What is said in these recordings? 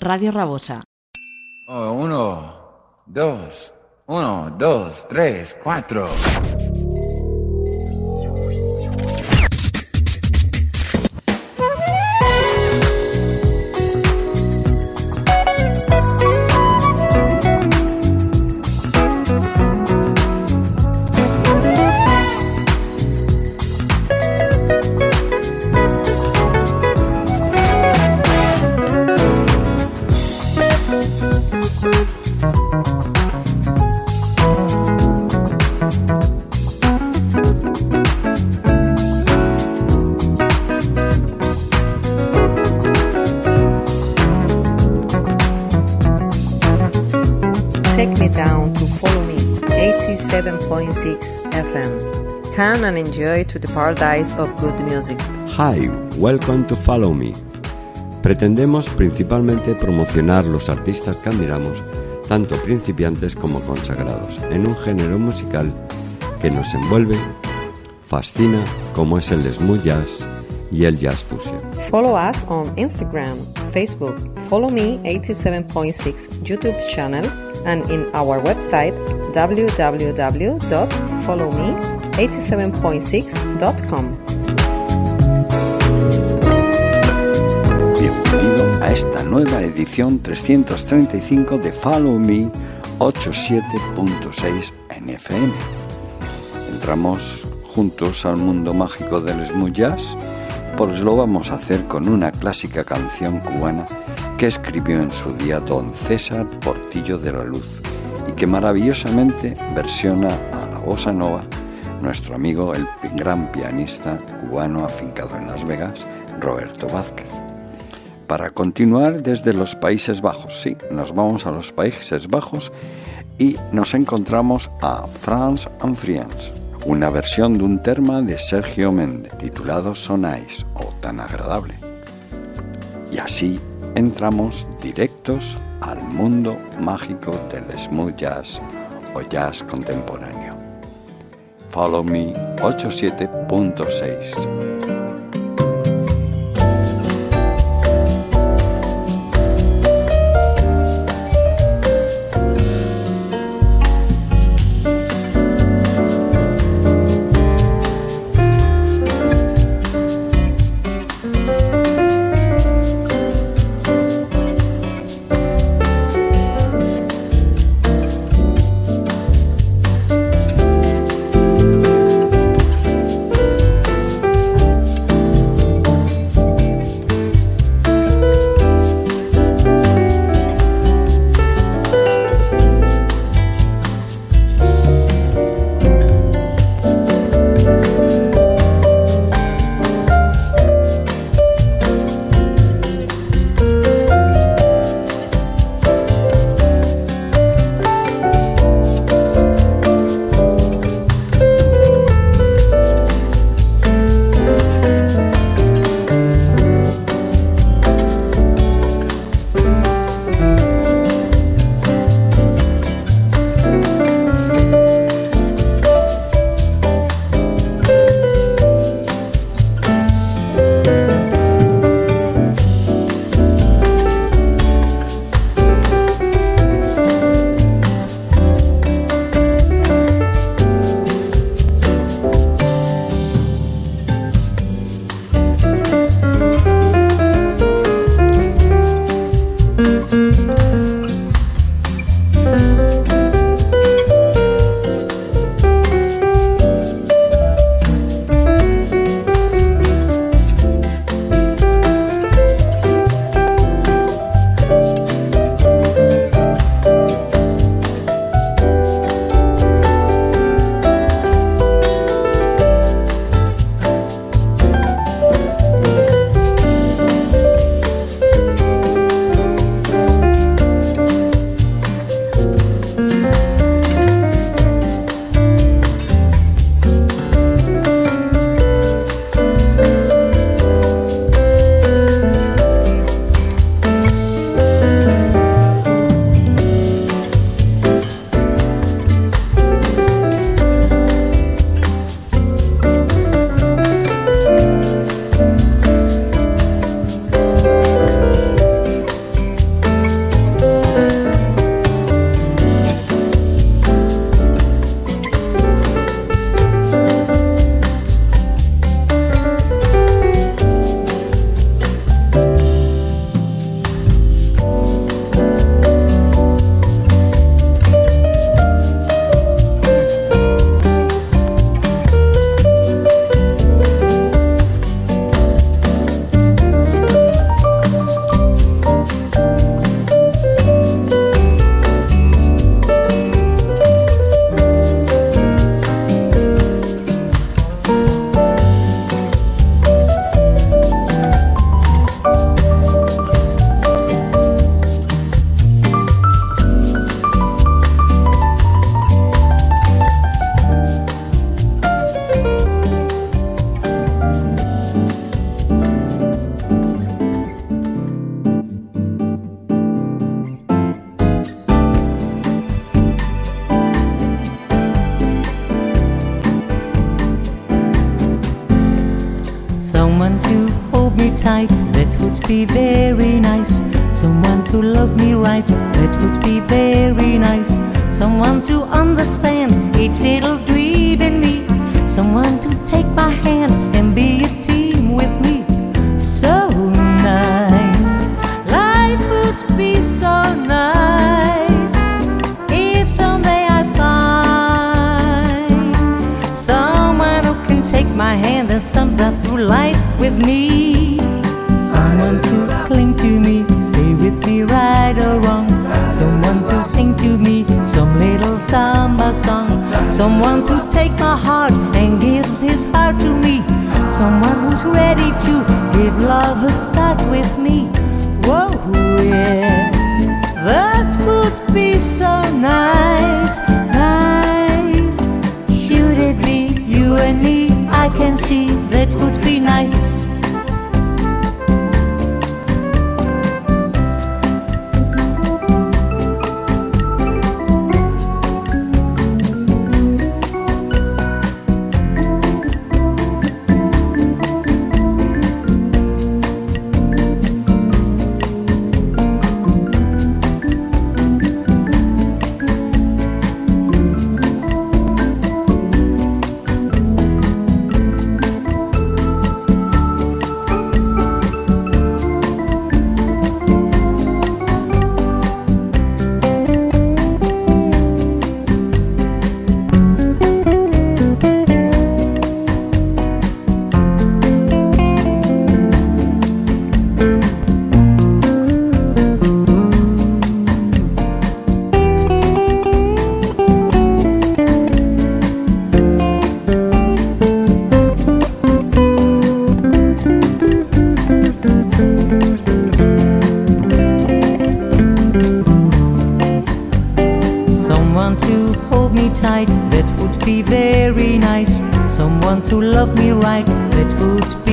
Radio Rabosa. Oh, uno, dos, uno, dos, tres, cuatro. And enjoy to the paradise of good music. Hi, welcome to Follow Me. Pretendemos principalmente promocionar los artistas que admiramos, tanto principiantes como consagrados, en un género musical que nos envuelve, fascina, como es el smooth jazz y el jazz fusion. Follow us on Instagram, Facebook, Follow Me 87.6 YouTube channel, and in our website www.followme87.6.com. Bienvenido a esta nueva edición 335 de Follow Me 87.6 en FM. Entramos juntos al mundo mágico del smooth jazz, pues lo vamos a hacer con una clásica canción cubana que escribió en su día don César Portillo de la Luz y que maravillosamente versiona a la bossa nova nuestro amigo el gran pianista cubano afincado en Las Vegas, Roberto Vázquez. Para continuar desde los Países Bajos, sí, nos vamos a los Países Bajos y nos encontramos a France and Friends, una versión de un tema de Sergio Méndez titulado So Nice o Tan Agradable. Y así entramos directos al mundo mágico del smooth jazz o jazz contemporáneo. Follow Me 87.6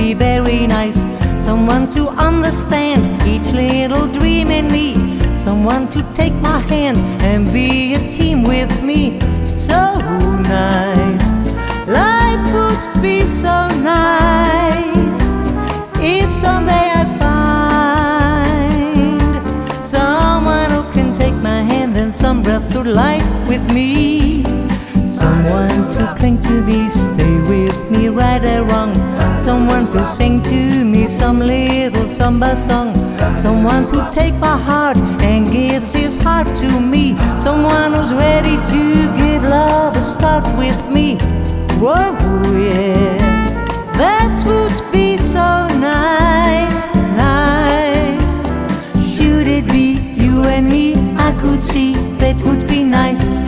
be very nice. Someone to understand each little dream in me. Someone to take my hand and be a team with me. So nice. Life would be so nice if someday I'd find someone who can take my hand and some breath through life with me. Someone to cling to me, stay with me right or wrong. Someone to sing to me some little samba song. Someone to take my heart and gives his heart to me. Someone who's ready to give love a start with me. Whoa, yeah, that would be so nice, nice. Should it be you and me? I could see that would be nice.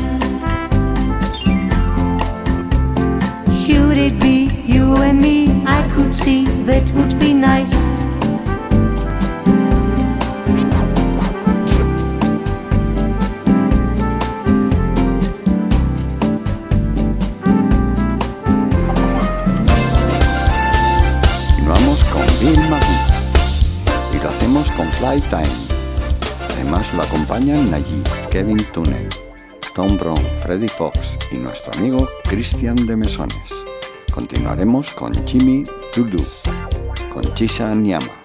I could see that would be nice. Continuamos con Bill McGee y lo hacemos con Fly Time. Además lo acompañan Najee, Kevin Tunnell, Tom Brown, Freddie Fox y nuestro amigo Christian de Mesones. Continuaremos con Jimmy Dudu, con Chisha Nyama.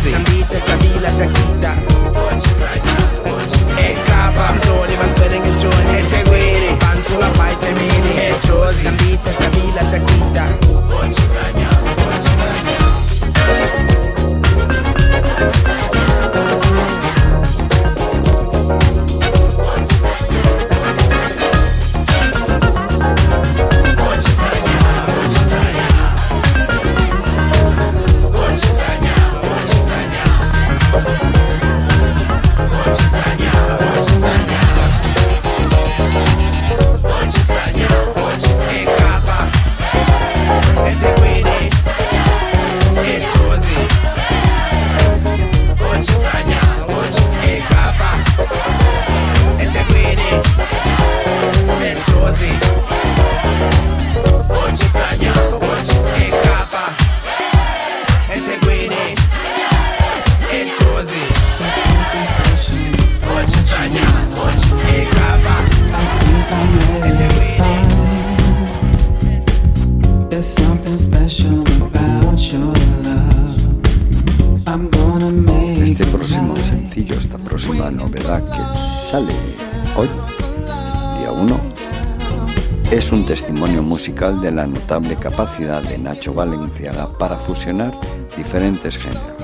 Chozi Nambite sabila sakita Ekapa de la notable capacidad de Nacho Valenciaga para fusionar diferentes géneros,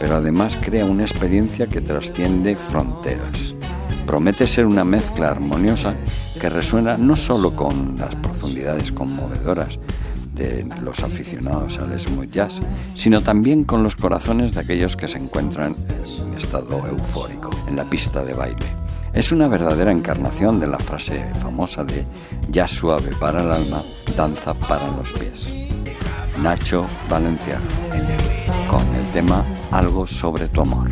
pero además crea una experiencia que trasciende fronteras. Promete ser una mezcla armoniosa que resuena no solo con las profundidades conmovedoras de los aficionados al smooth jazz, sino también con los corazones de aquellos que se encuentran en estado eufórico, en la pista de baile. Es una verdadera encarnación de la frase famosa de jazz suave para el alma, danza para los pies. Nacho Valenciano, con el tema Algo sobre tu amor.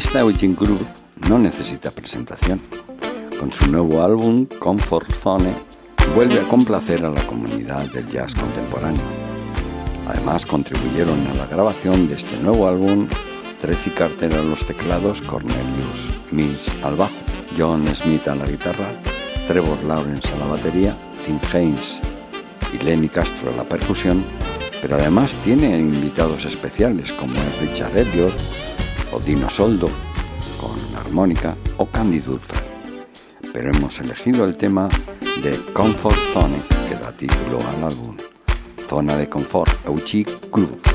Saxofonista Eugene Groove no necesita presentación. Con su nuevo álbum, Comfort Zone, vuelve a complacer a la comunidad del jazz contemporáneo. Además, contribuyeron a la grabación de este nuevo álbum Tracy Carter a los teclados, Cornelius Mills al bajo, John Smith a la guitarra, Trevor Lawrence a la batería, Tim Haynes y Lenny Castro a la percusión, pero además tiene invitados especiales como es Richard Elliot o Dino Soldo con armónica o Candy Dulfer. Pero hemos elegido el tema de Comfort Zone que da título al álbum. Zona de confort, Euchi Groove.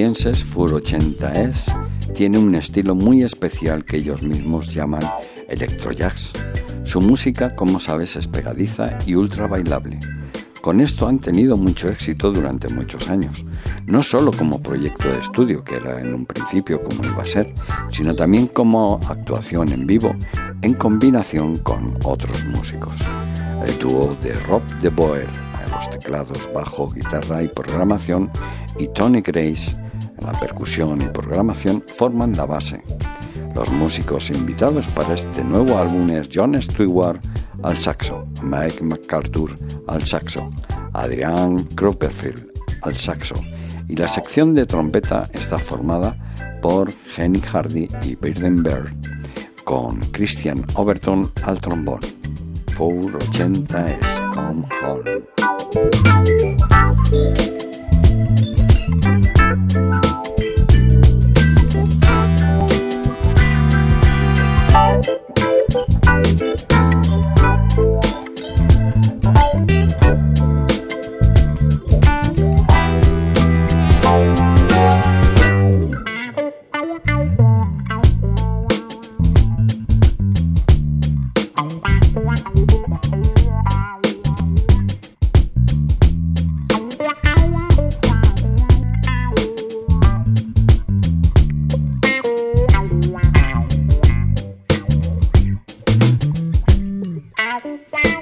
Canadienses Fur 80S tiene un estilo muy especial que ellos mismos llaman electrojazz. Su música, como sabes, es pegadiza y ultra bailable. Con esto han tenido mucho éxito durante muchos años, no solo como proyecto de estudio, que era en un principio como iba a ser, sino también como actuación en vivo, en combinación con otros músicos. El dúo de Rob de Boer en los teclados, bajo, guitarra y programación, y Tony Grace la percusión y programación forman la base. Los músicos invitados para este nuevo álbum es John Stewart al saxo, Mike MacArthur al saxo, Adrian Cropperfield al saxo y la sección de trompeta está formada por Henny Hardy y Birden Bear con Christian Overton al trombón. 480 es Come Home.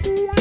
la.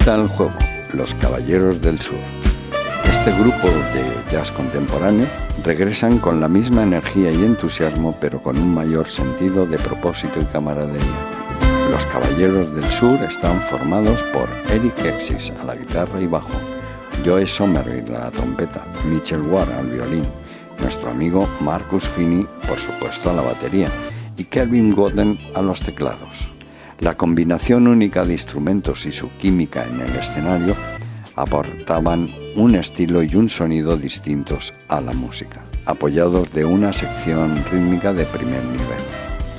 Vuelta al juego, Los Caballeros del Sur. Este grupo de jazz contemporáneo regresan con la misma energía y entusiasmo, pero con un mayor sentido de propósito y camaradería. Los Caballeros del Sur están formados por Eric Exis a la guitarra y bajo, Joe Somerville a la trompeta, Mitchell Ward al violín, nuestro amigo Marcus Finney, por supuesto, a la batería, y Kelvin Godden a los teclados. La combinación única de instrumentos y su química en el escenario aportaban un estilo y un sonido distintos a la música, apoyados de una sección rítmica de primer nivel.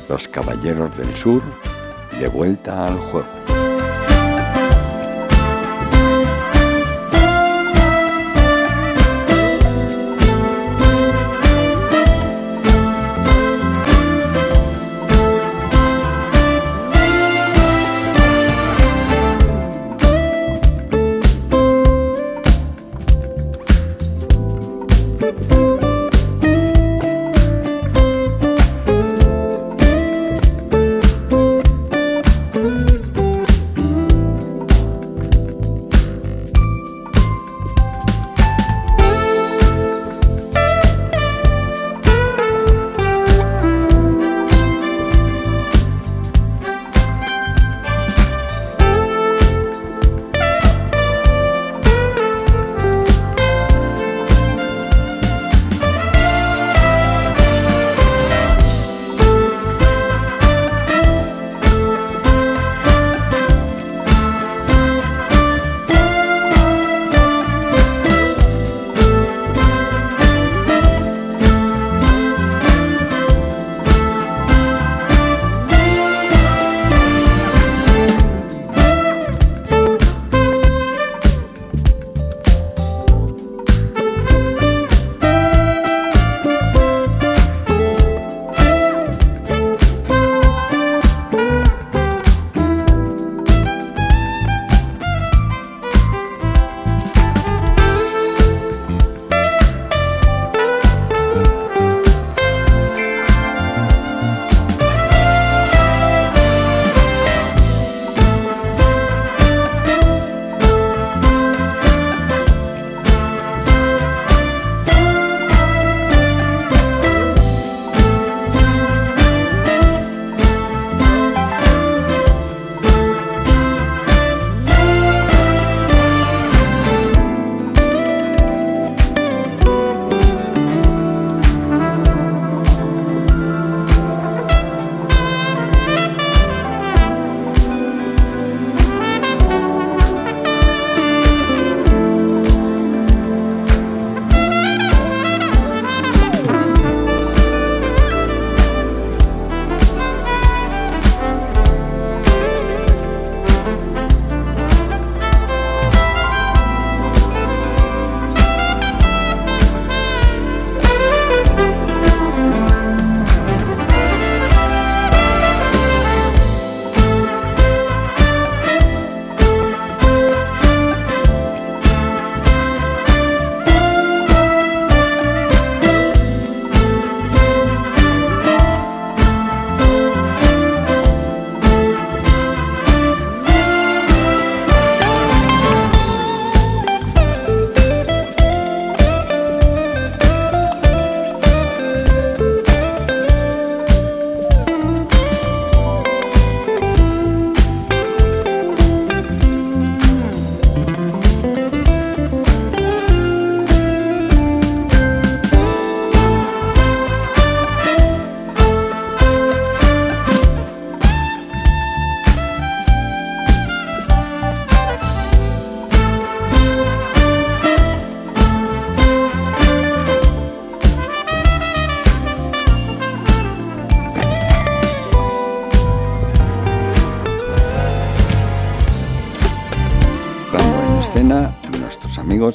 Los Caballeros del Sur, de vuelta al juego.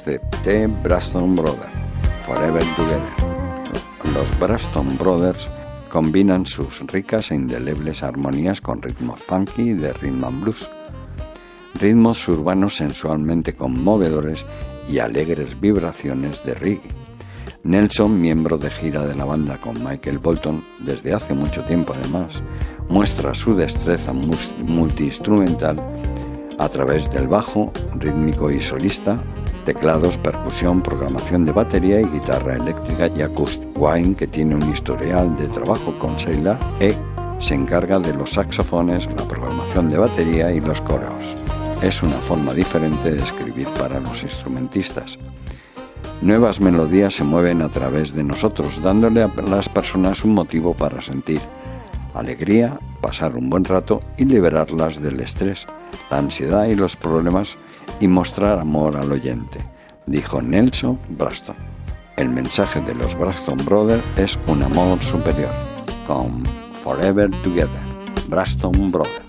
De The Braston Brothers, Forever Together. Los Braston Brothers combinan sus ricas e indelebles armonías con ritmos funky de rhythm and blues, ritmos urbanos sensualmente conmovedores y alegres vibraciones de reggae. Nelson, miembro de gira de la banda con Michael Bolton desde hace mucho tiempo además, muestra su destreza multiinstrumental a través del bajo, rítmico y solista, teclados, percusión, programación de batería y guitarra eléctrica y acústica. Wayne, que tiene un historial de trabajo con Sheila, E, se encarga de los saxofones, la programación de batería y los coros. es una forma diferente de escribir para los instrumentistas. Nuevas melodías se mueven a través de nosotros, dándole a las personas un motivo para sentir alegría, pasar un buen rato y liberarlas del estrés, la ansiedad y los problemas y mostrar amor al oyente, dijo Nelson Braston. El mensaje de los Braston Brothers es un amor superior, con Forever Together, Braston Brothers.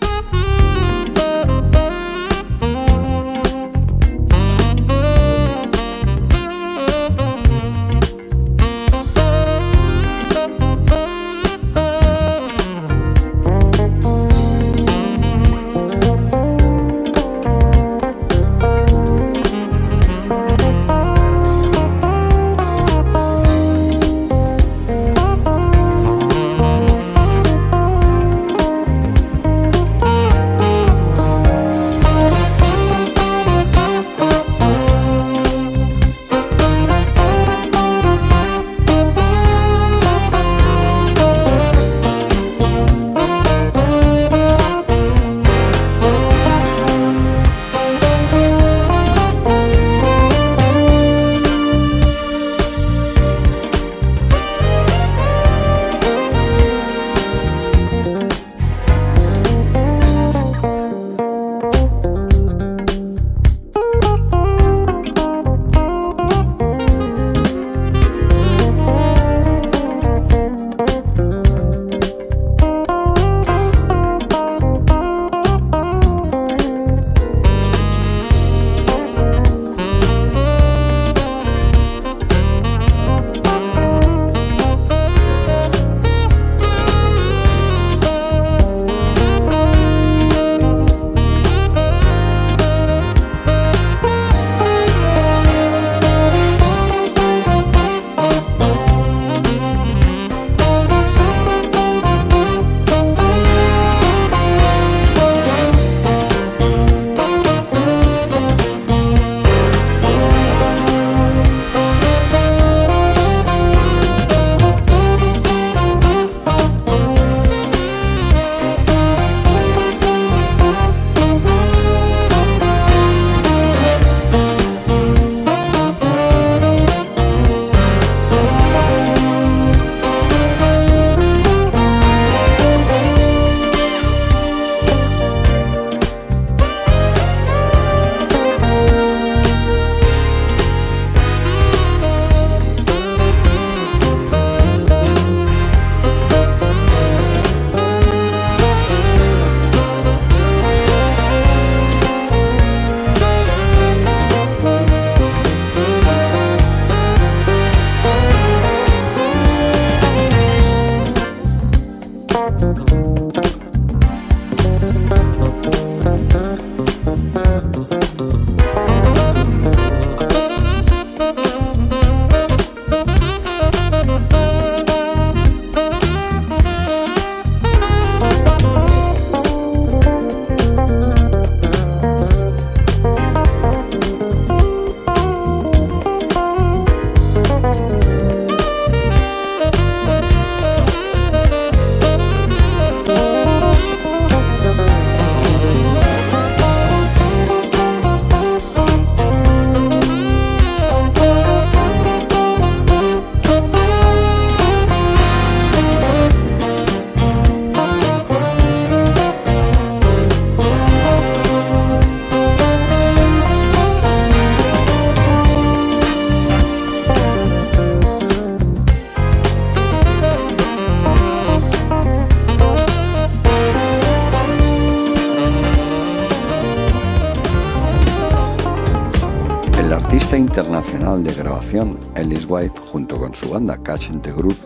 Su banda Catch the Group,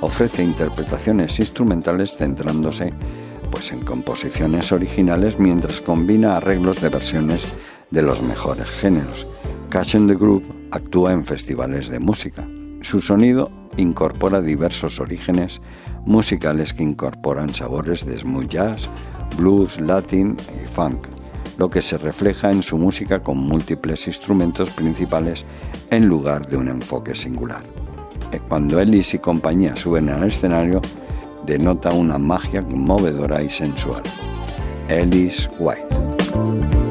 ofrece interpretaciones instrumentales centrándose pues en composiciones originales mientras combina arreglos de versiones de los mejores géneros. Catch the Group actúa en festivales de música. Su sonido incorpora diversos orígenes musicales que incorporan sabores de smooth jazz, blues, latin y funk lo que se refleja en su música con múltiples instrumentos principales en lugar de un enfoque singular. Eh, Cuando Ellis y compañía suben al escenario, denota una magia conmovedora y sensual. Ellis White.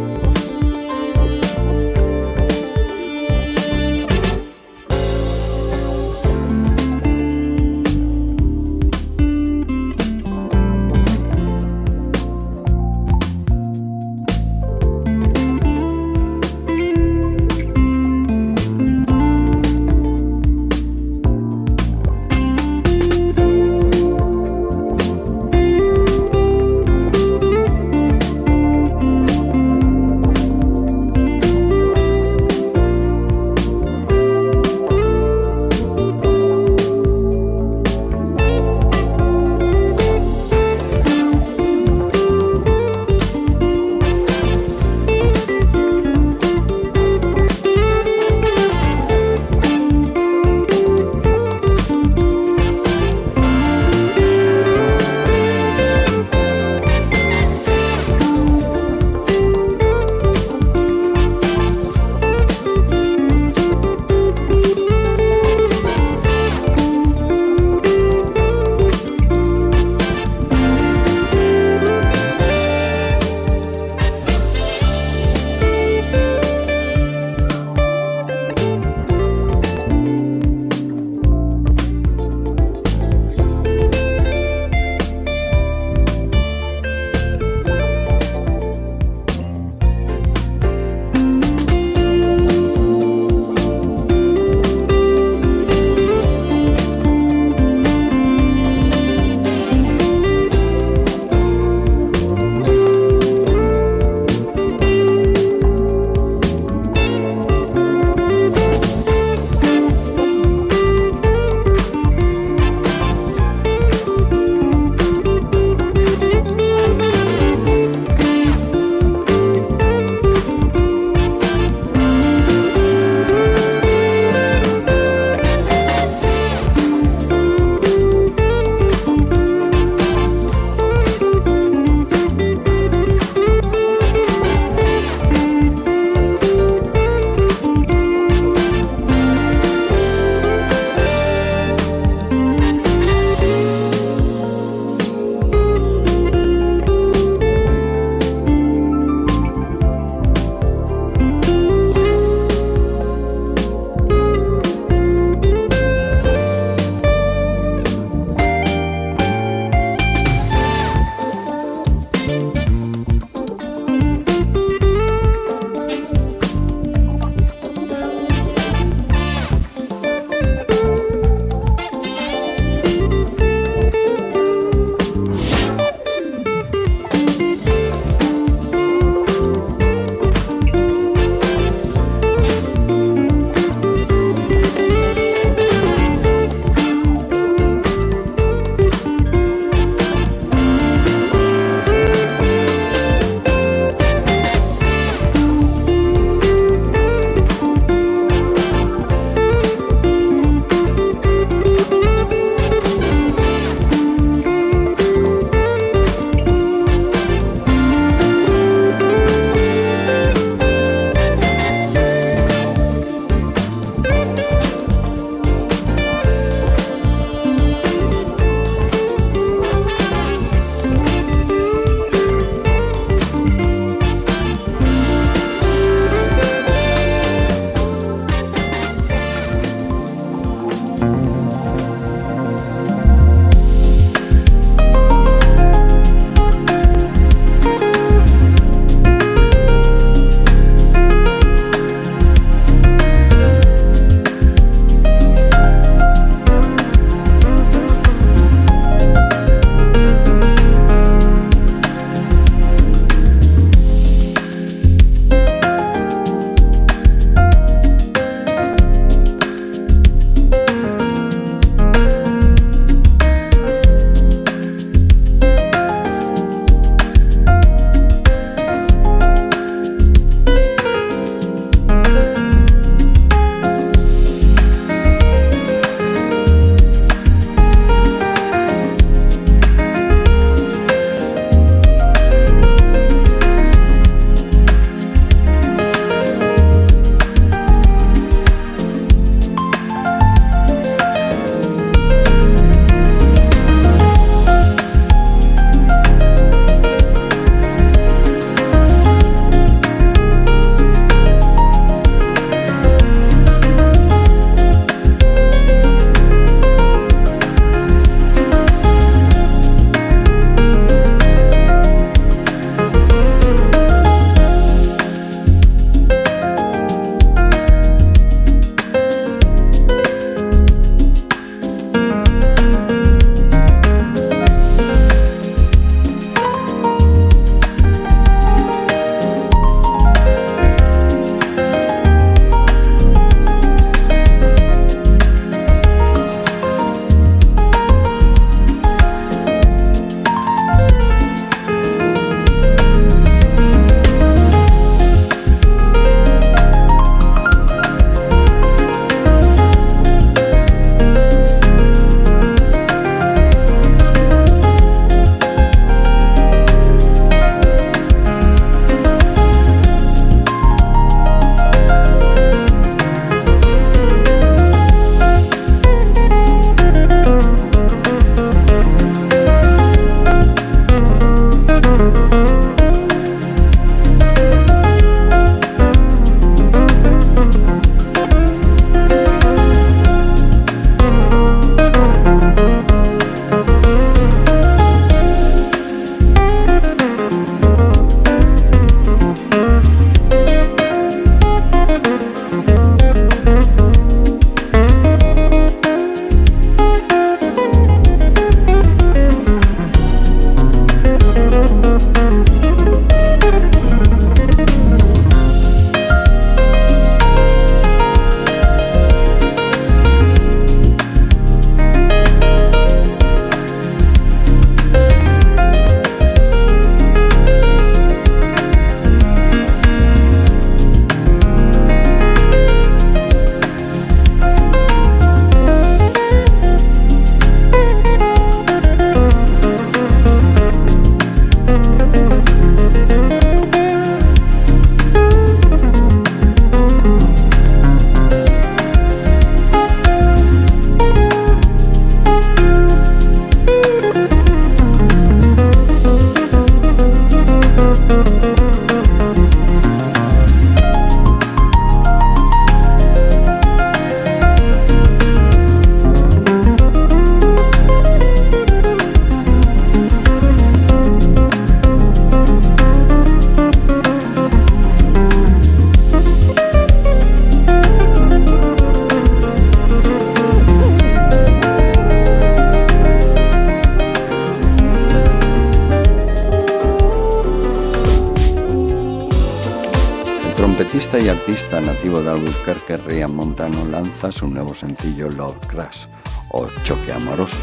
Artista nativo de Albuquerque, Ryan Montano, lanza su nuevo sencillo Love Crash o Choque Amoroso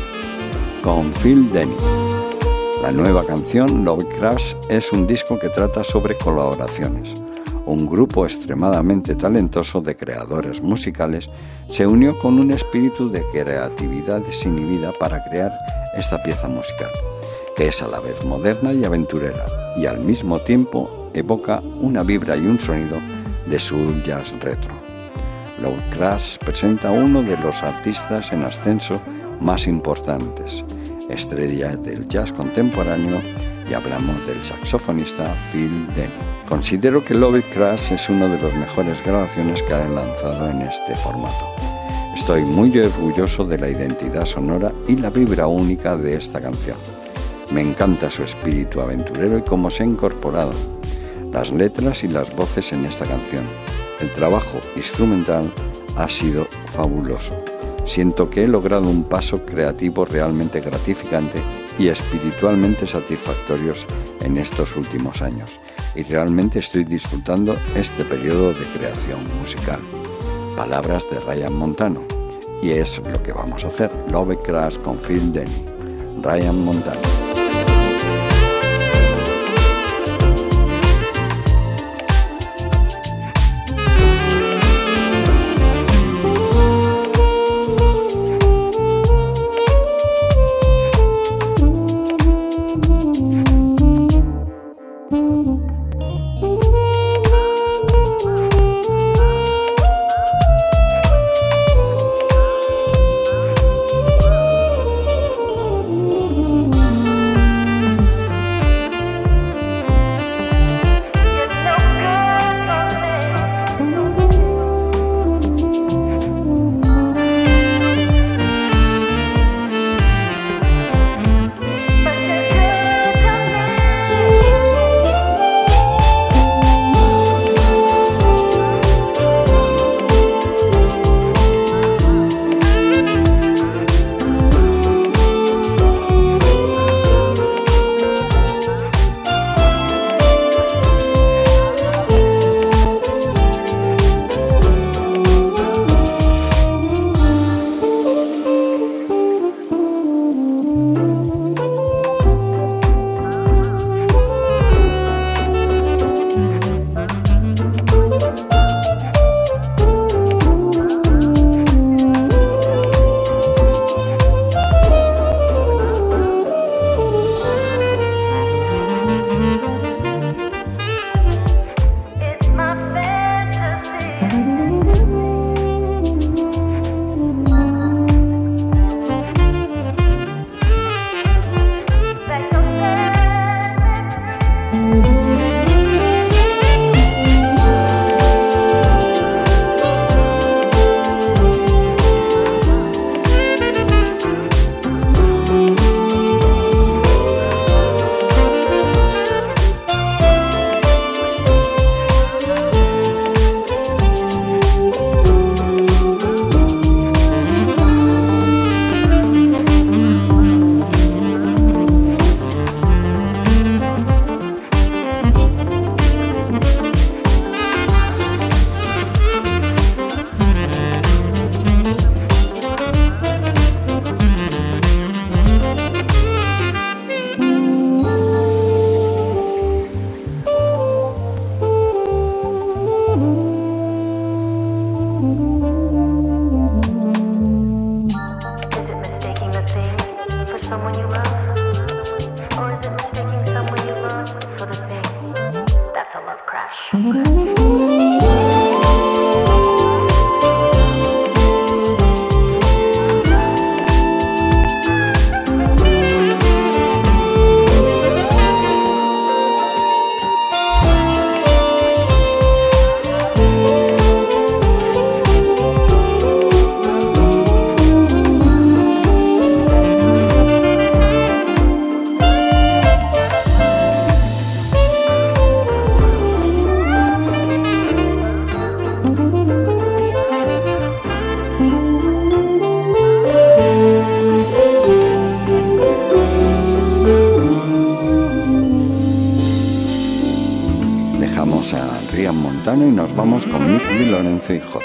con Phil Denny. La nueva canción Love Crash es un disco que trata sobre colaboraciones. Un grupo extremadamente talentoso de creadores musicales se unió con un espíritu de creatividad desinhibida para crear esta pieza musical, que es a la vez moderna y aventurera y al mismo tiempo evoca una vibra y un sonido de su jazz retro. Love Crash presenta uno de los artistas en ascenso más importantes, estrella del jazz contemporáneo y hablamos del saxofonista Phil Denny. Considero que Love Crash es una de las mejores grabaciones que han lanzado en este formato. Estoy muy orgulloso de la identidad sonora y la vibra única de esta canción. Me encanta su espíritu aventurero y cómo se ha incorporado las letras y las voces en esta canción. El trabajo instrumental ha sido fabuloso. Siento que he logrado un paso creativo realmente gratificante y espiritualmente satisfactorios en estos últimos años y realmente estoy disfrutando este periodo de creación musical. Palabras de Ryan Montano. Y es lo que vamos a hacer. Love Crash con Phil Denny. Ryan Montano. someone you love. цих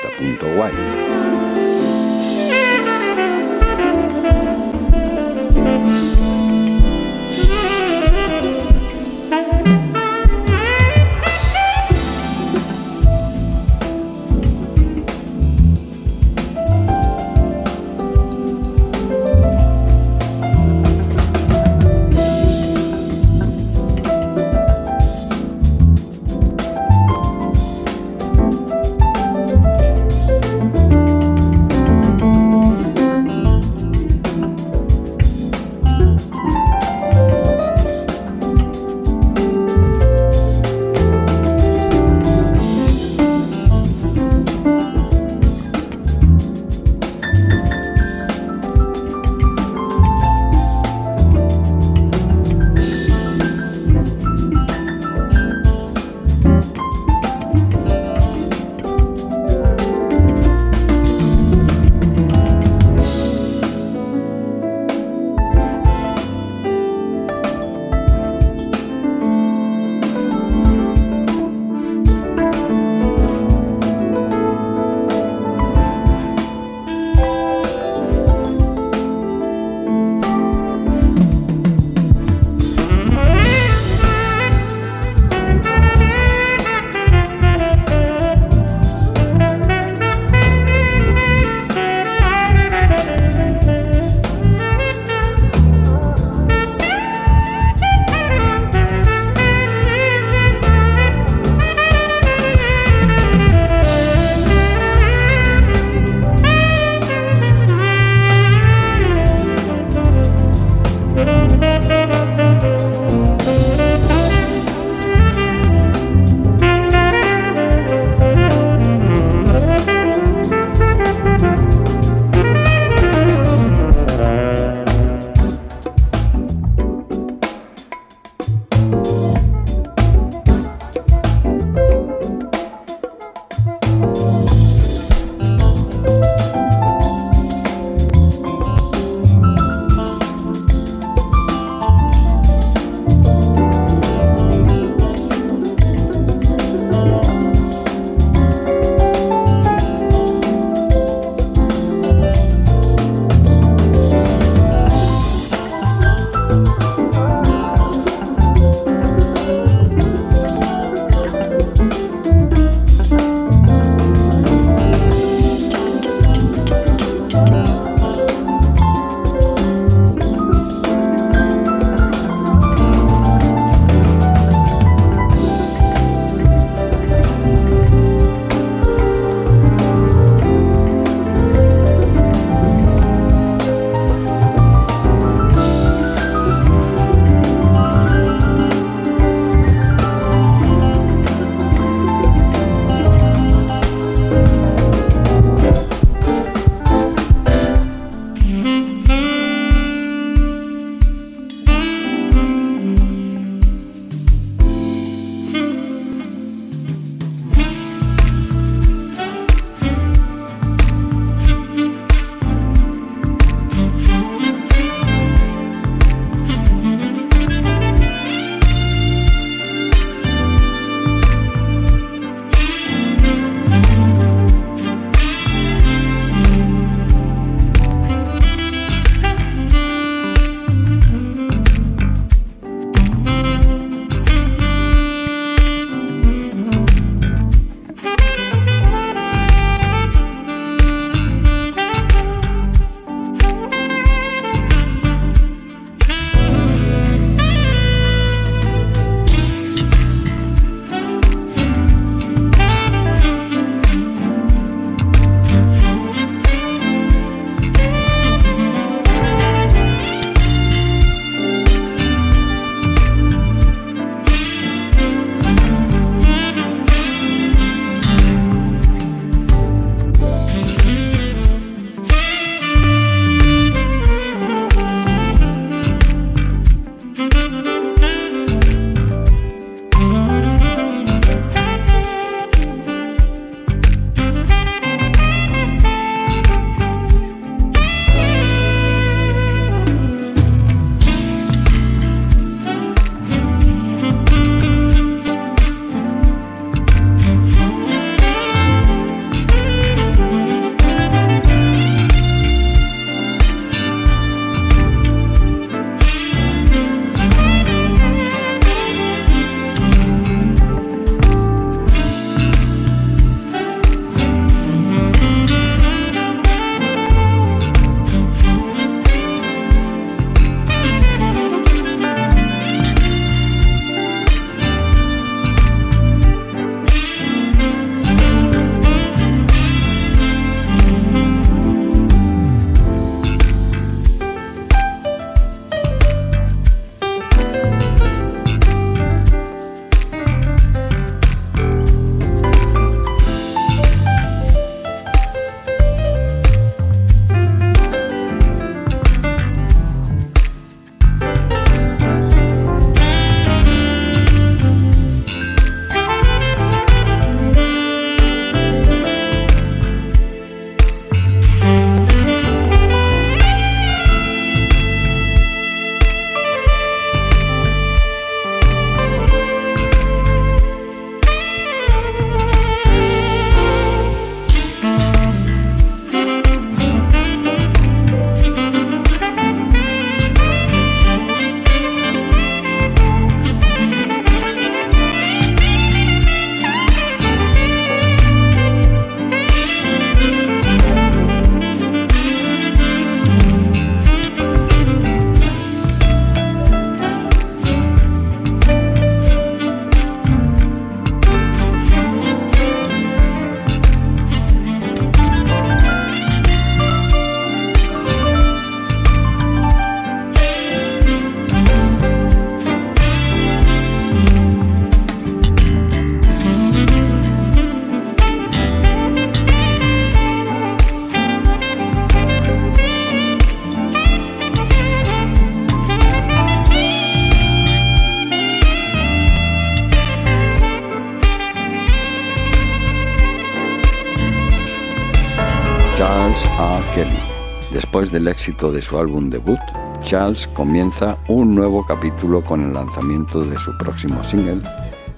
Después del éxito de su álbum debut, Charles comienza un nuevo capítulo con el lanzamiento de su próximo single,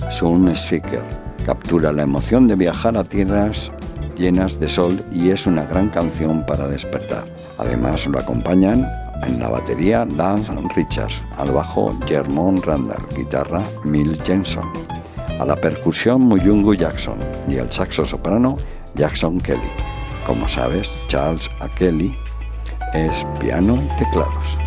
Sun Seeker. Captura la emoción de viajar a tierras llenas de sol y es una gran canción para despertar. Además lo acompañan en la batería Lance Richards, al bajo Jermon Randall, guitarra Mill Jensen, a la percusión Muyungu Jackson y al saxo soprano Jackson Kelly. Como sabes, Charles A. Kelly es piano y teclados.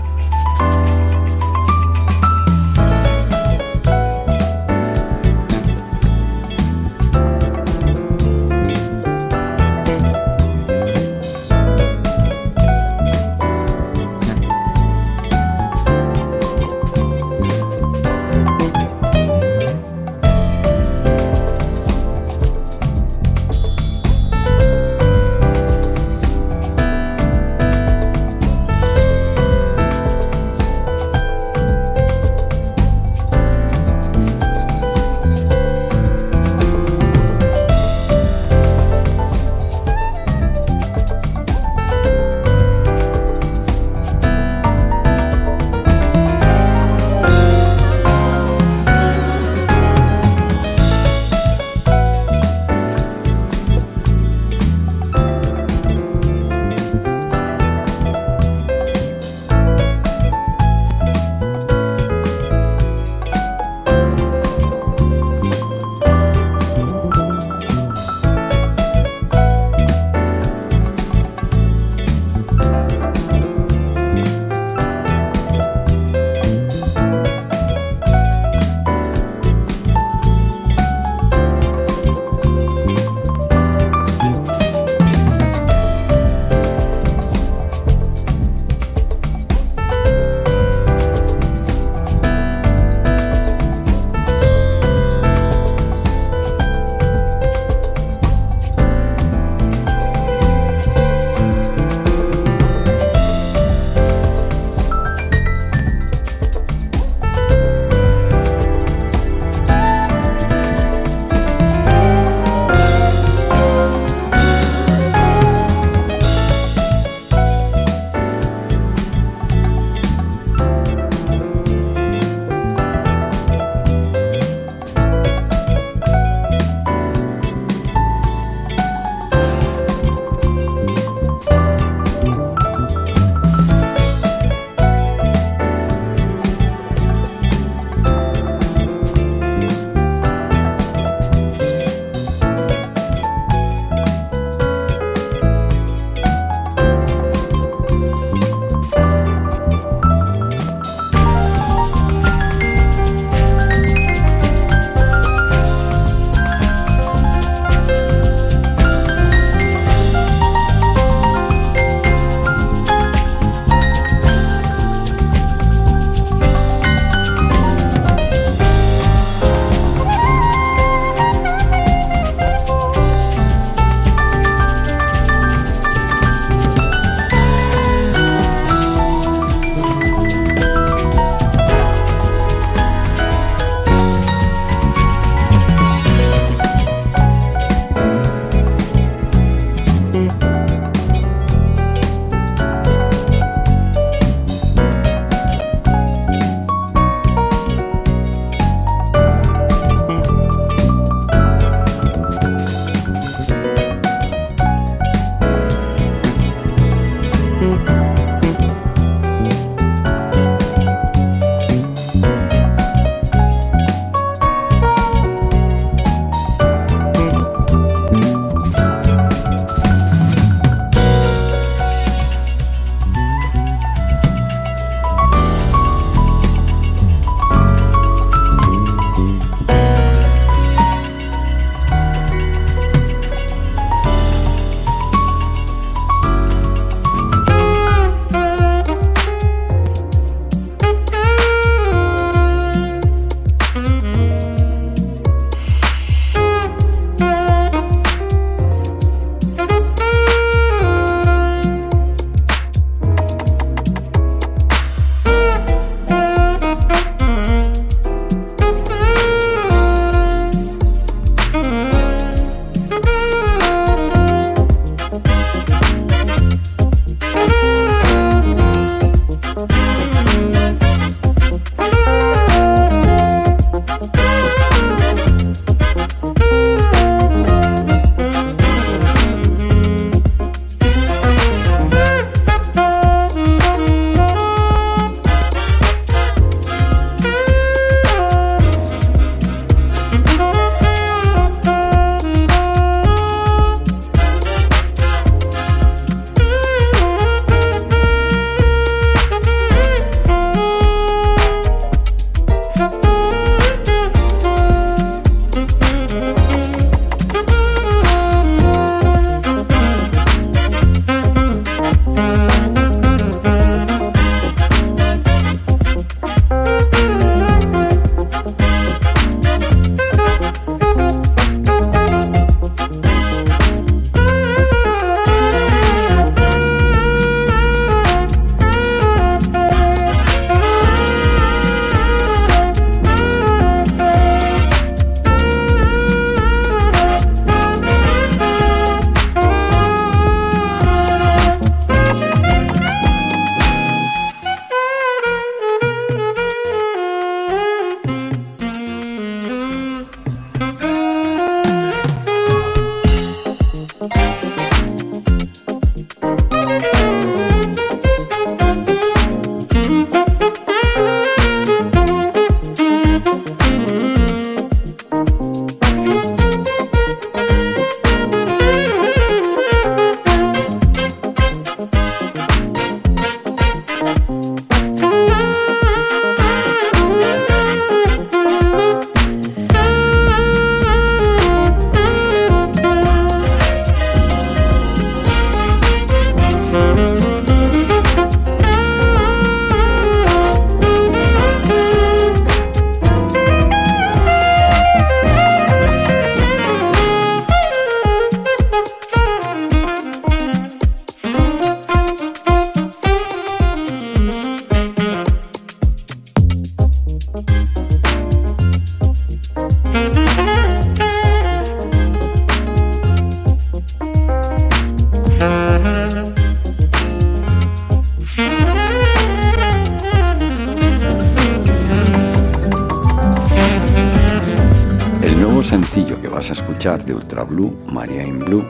Blue, Maria in Blue,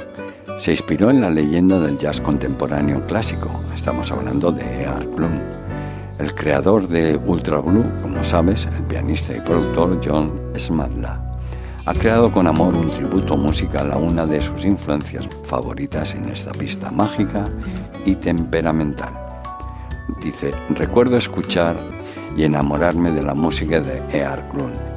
se inspiró en la leyenda del jazz contemporáneo clásico. Estamos hablando de Art Bloom. El creador de Ultra Blue, como sabes, el pianista y productor John Smadla, ha creado con amor un tributo musical a una de sus influencias favoritas en esta pista mágica y temperamental. Dice, recuerdo escuchar y enamorarme de la música de Earl Bloom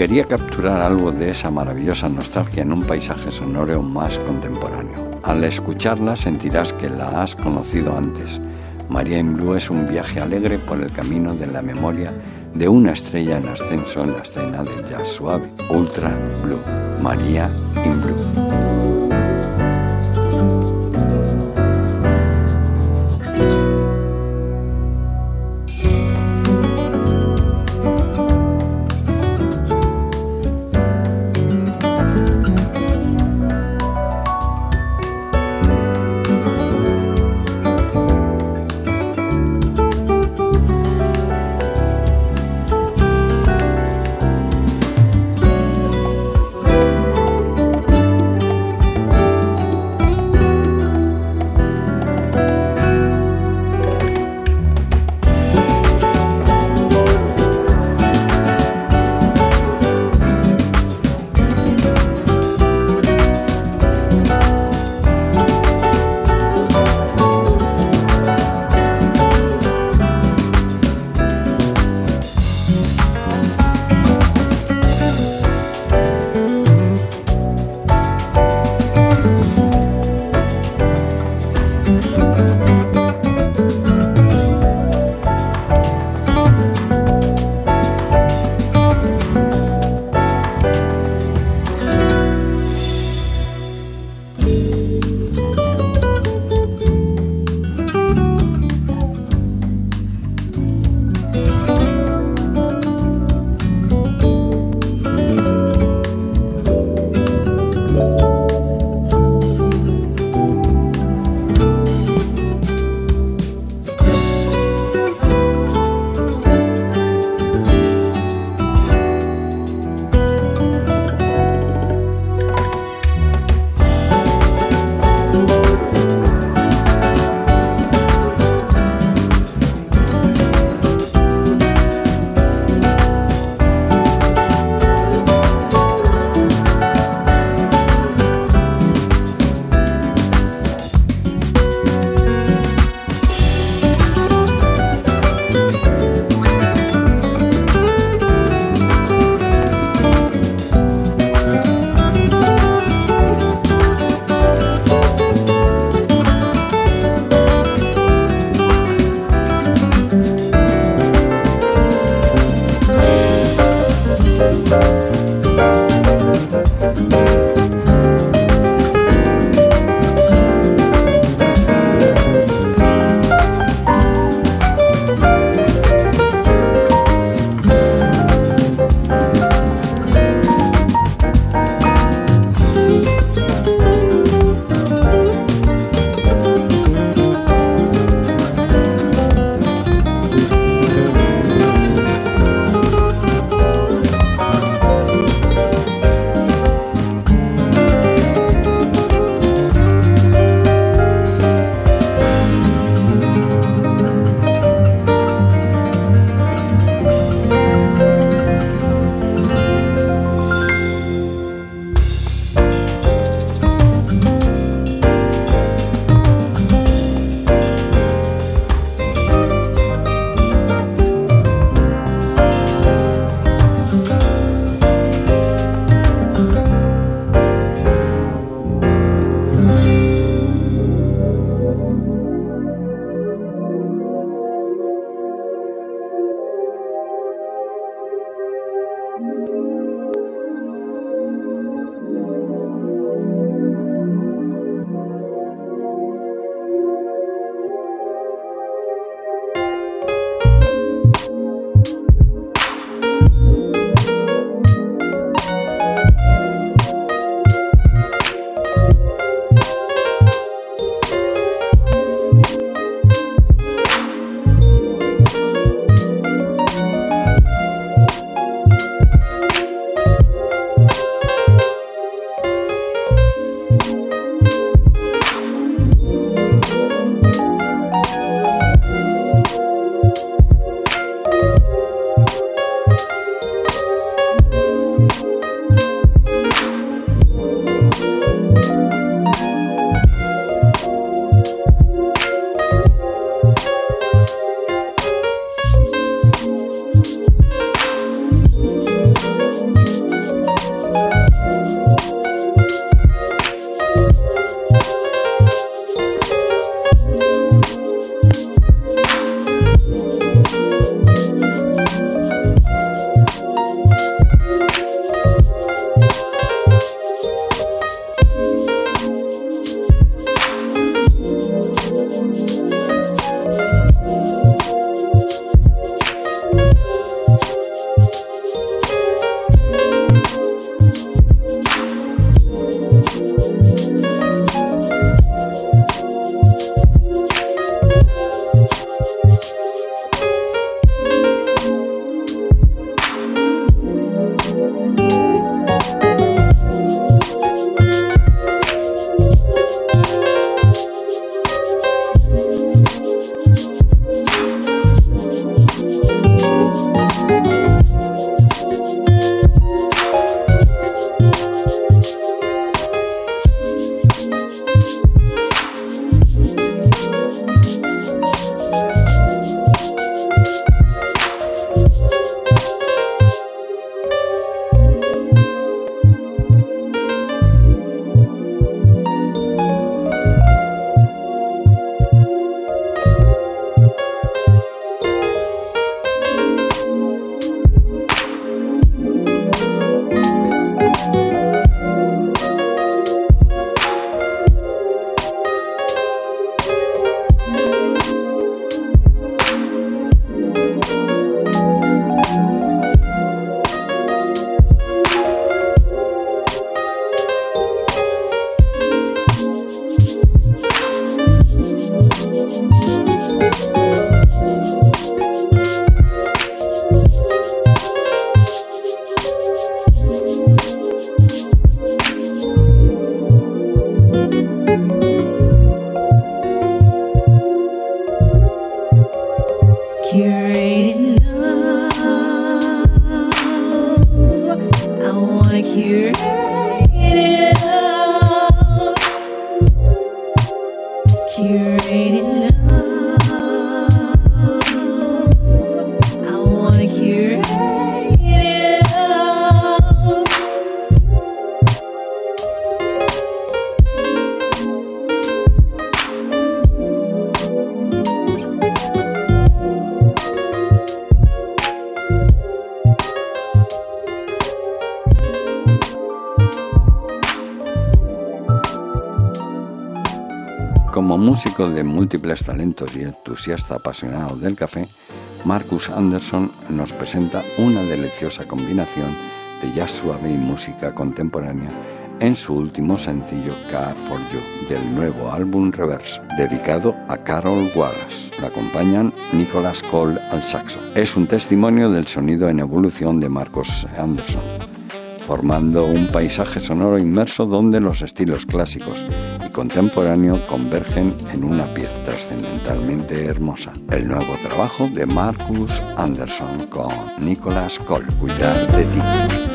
quería capturar algo de esa maravillosa nostalgia en un paisaje sonoro más contemporáneo. Al escucharla sentirás que la has conocido antes. María in Blue es un viaje alegre por el camino de la memoria de una estrella en ascenso en la escena del jazz suave, Ultra Blue, María in Blue. De múltiples talentos y entusiasta apasionado del café, Marcus Anderson nos presenta una deliciosa combinación de jazz suave y música contemporánea en su último sencillo Car for You del nuevo álbum Reverse, dedicado a Carol Wallace. Lo acompañan Nicholas Cole al saxo. Es un testimonio del sonido en evolución de Marcus Anderson formando un paisaje sonoro inmerso donde los estilos clásicos contemporáneo convergen en una pieza trascendentalmente hermosa. El nuevo trabajo de Marcus Anderson con Nicholas Cole, Cuidar de ti.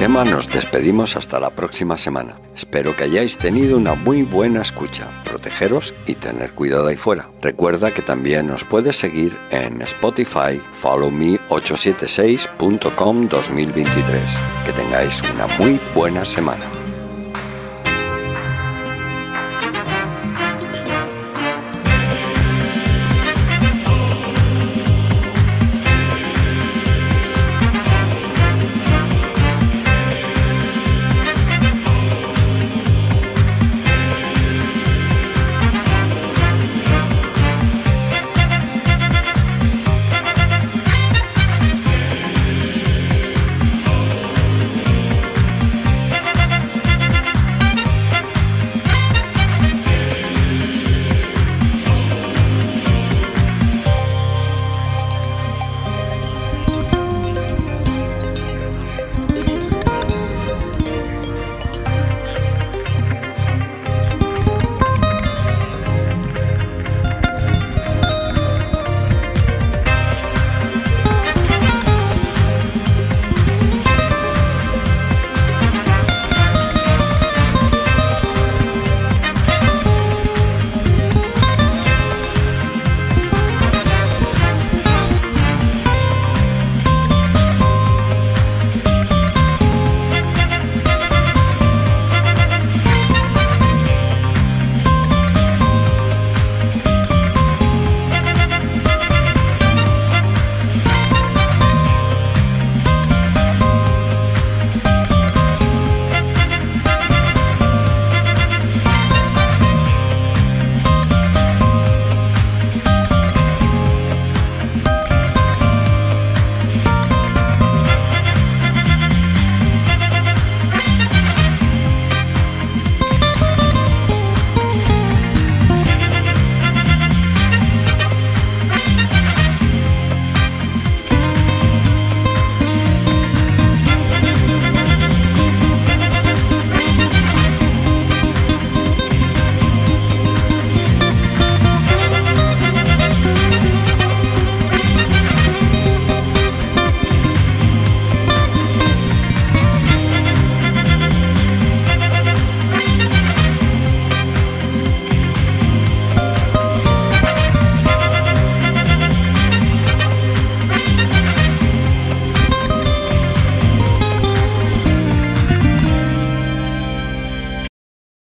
Tema nos despedimos hasta la próxima semana. Espero que hayáis tenido una muy buena escucha. Protegeros y tener cuidado ahí fuera. Recuerda que también nos puedes seguir en Spotify, followme876.com 2023. Que tengáis una muy buena semana.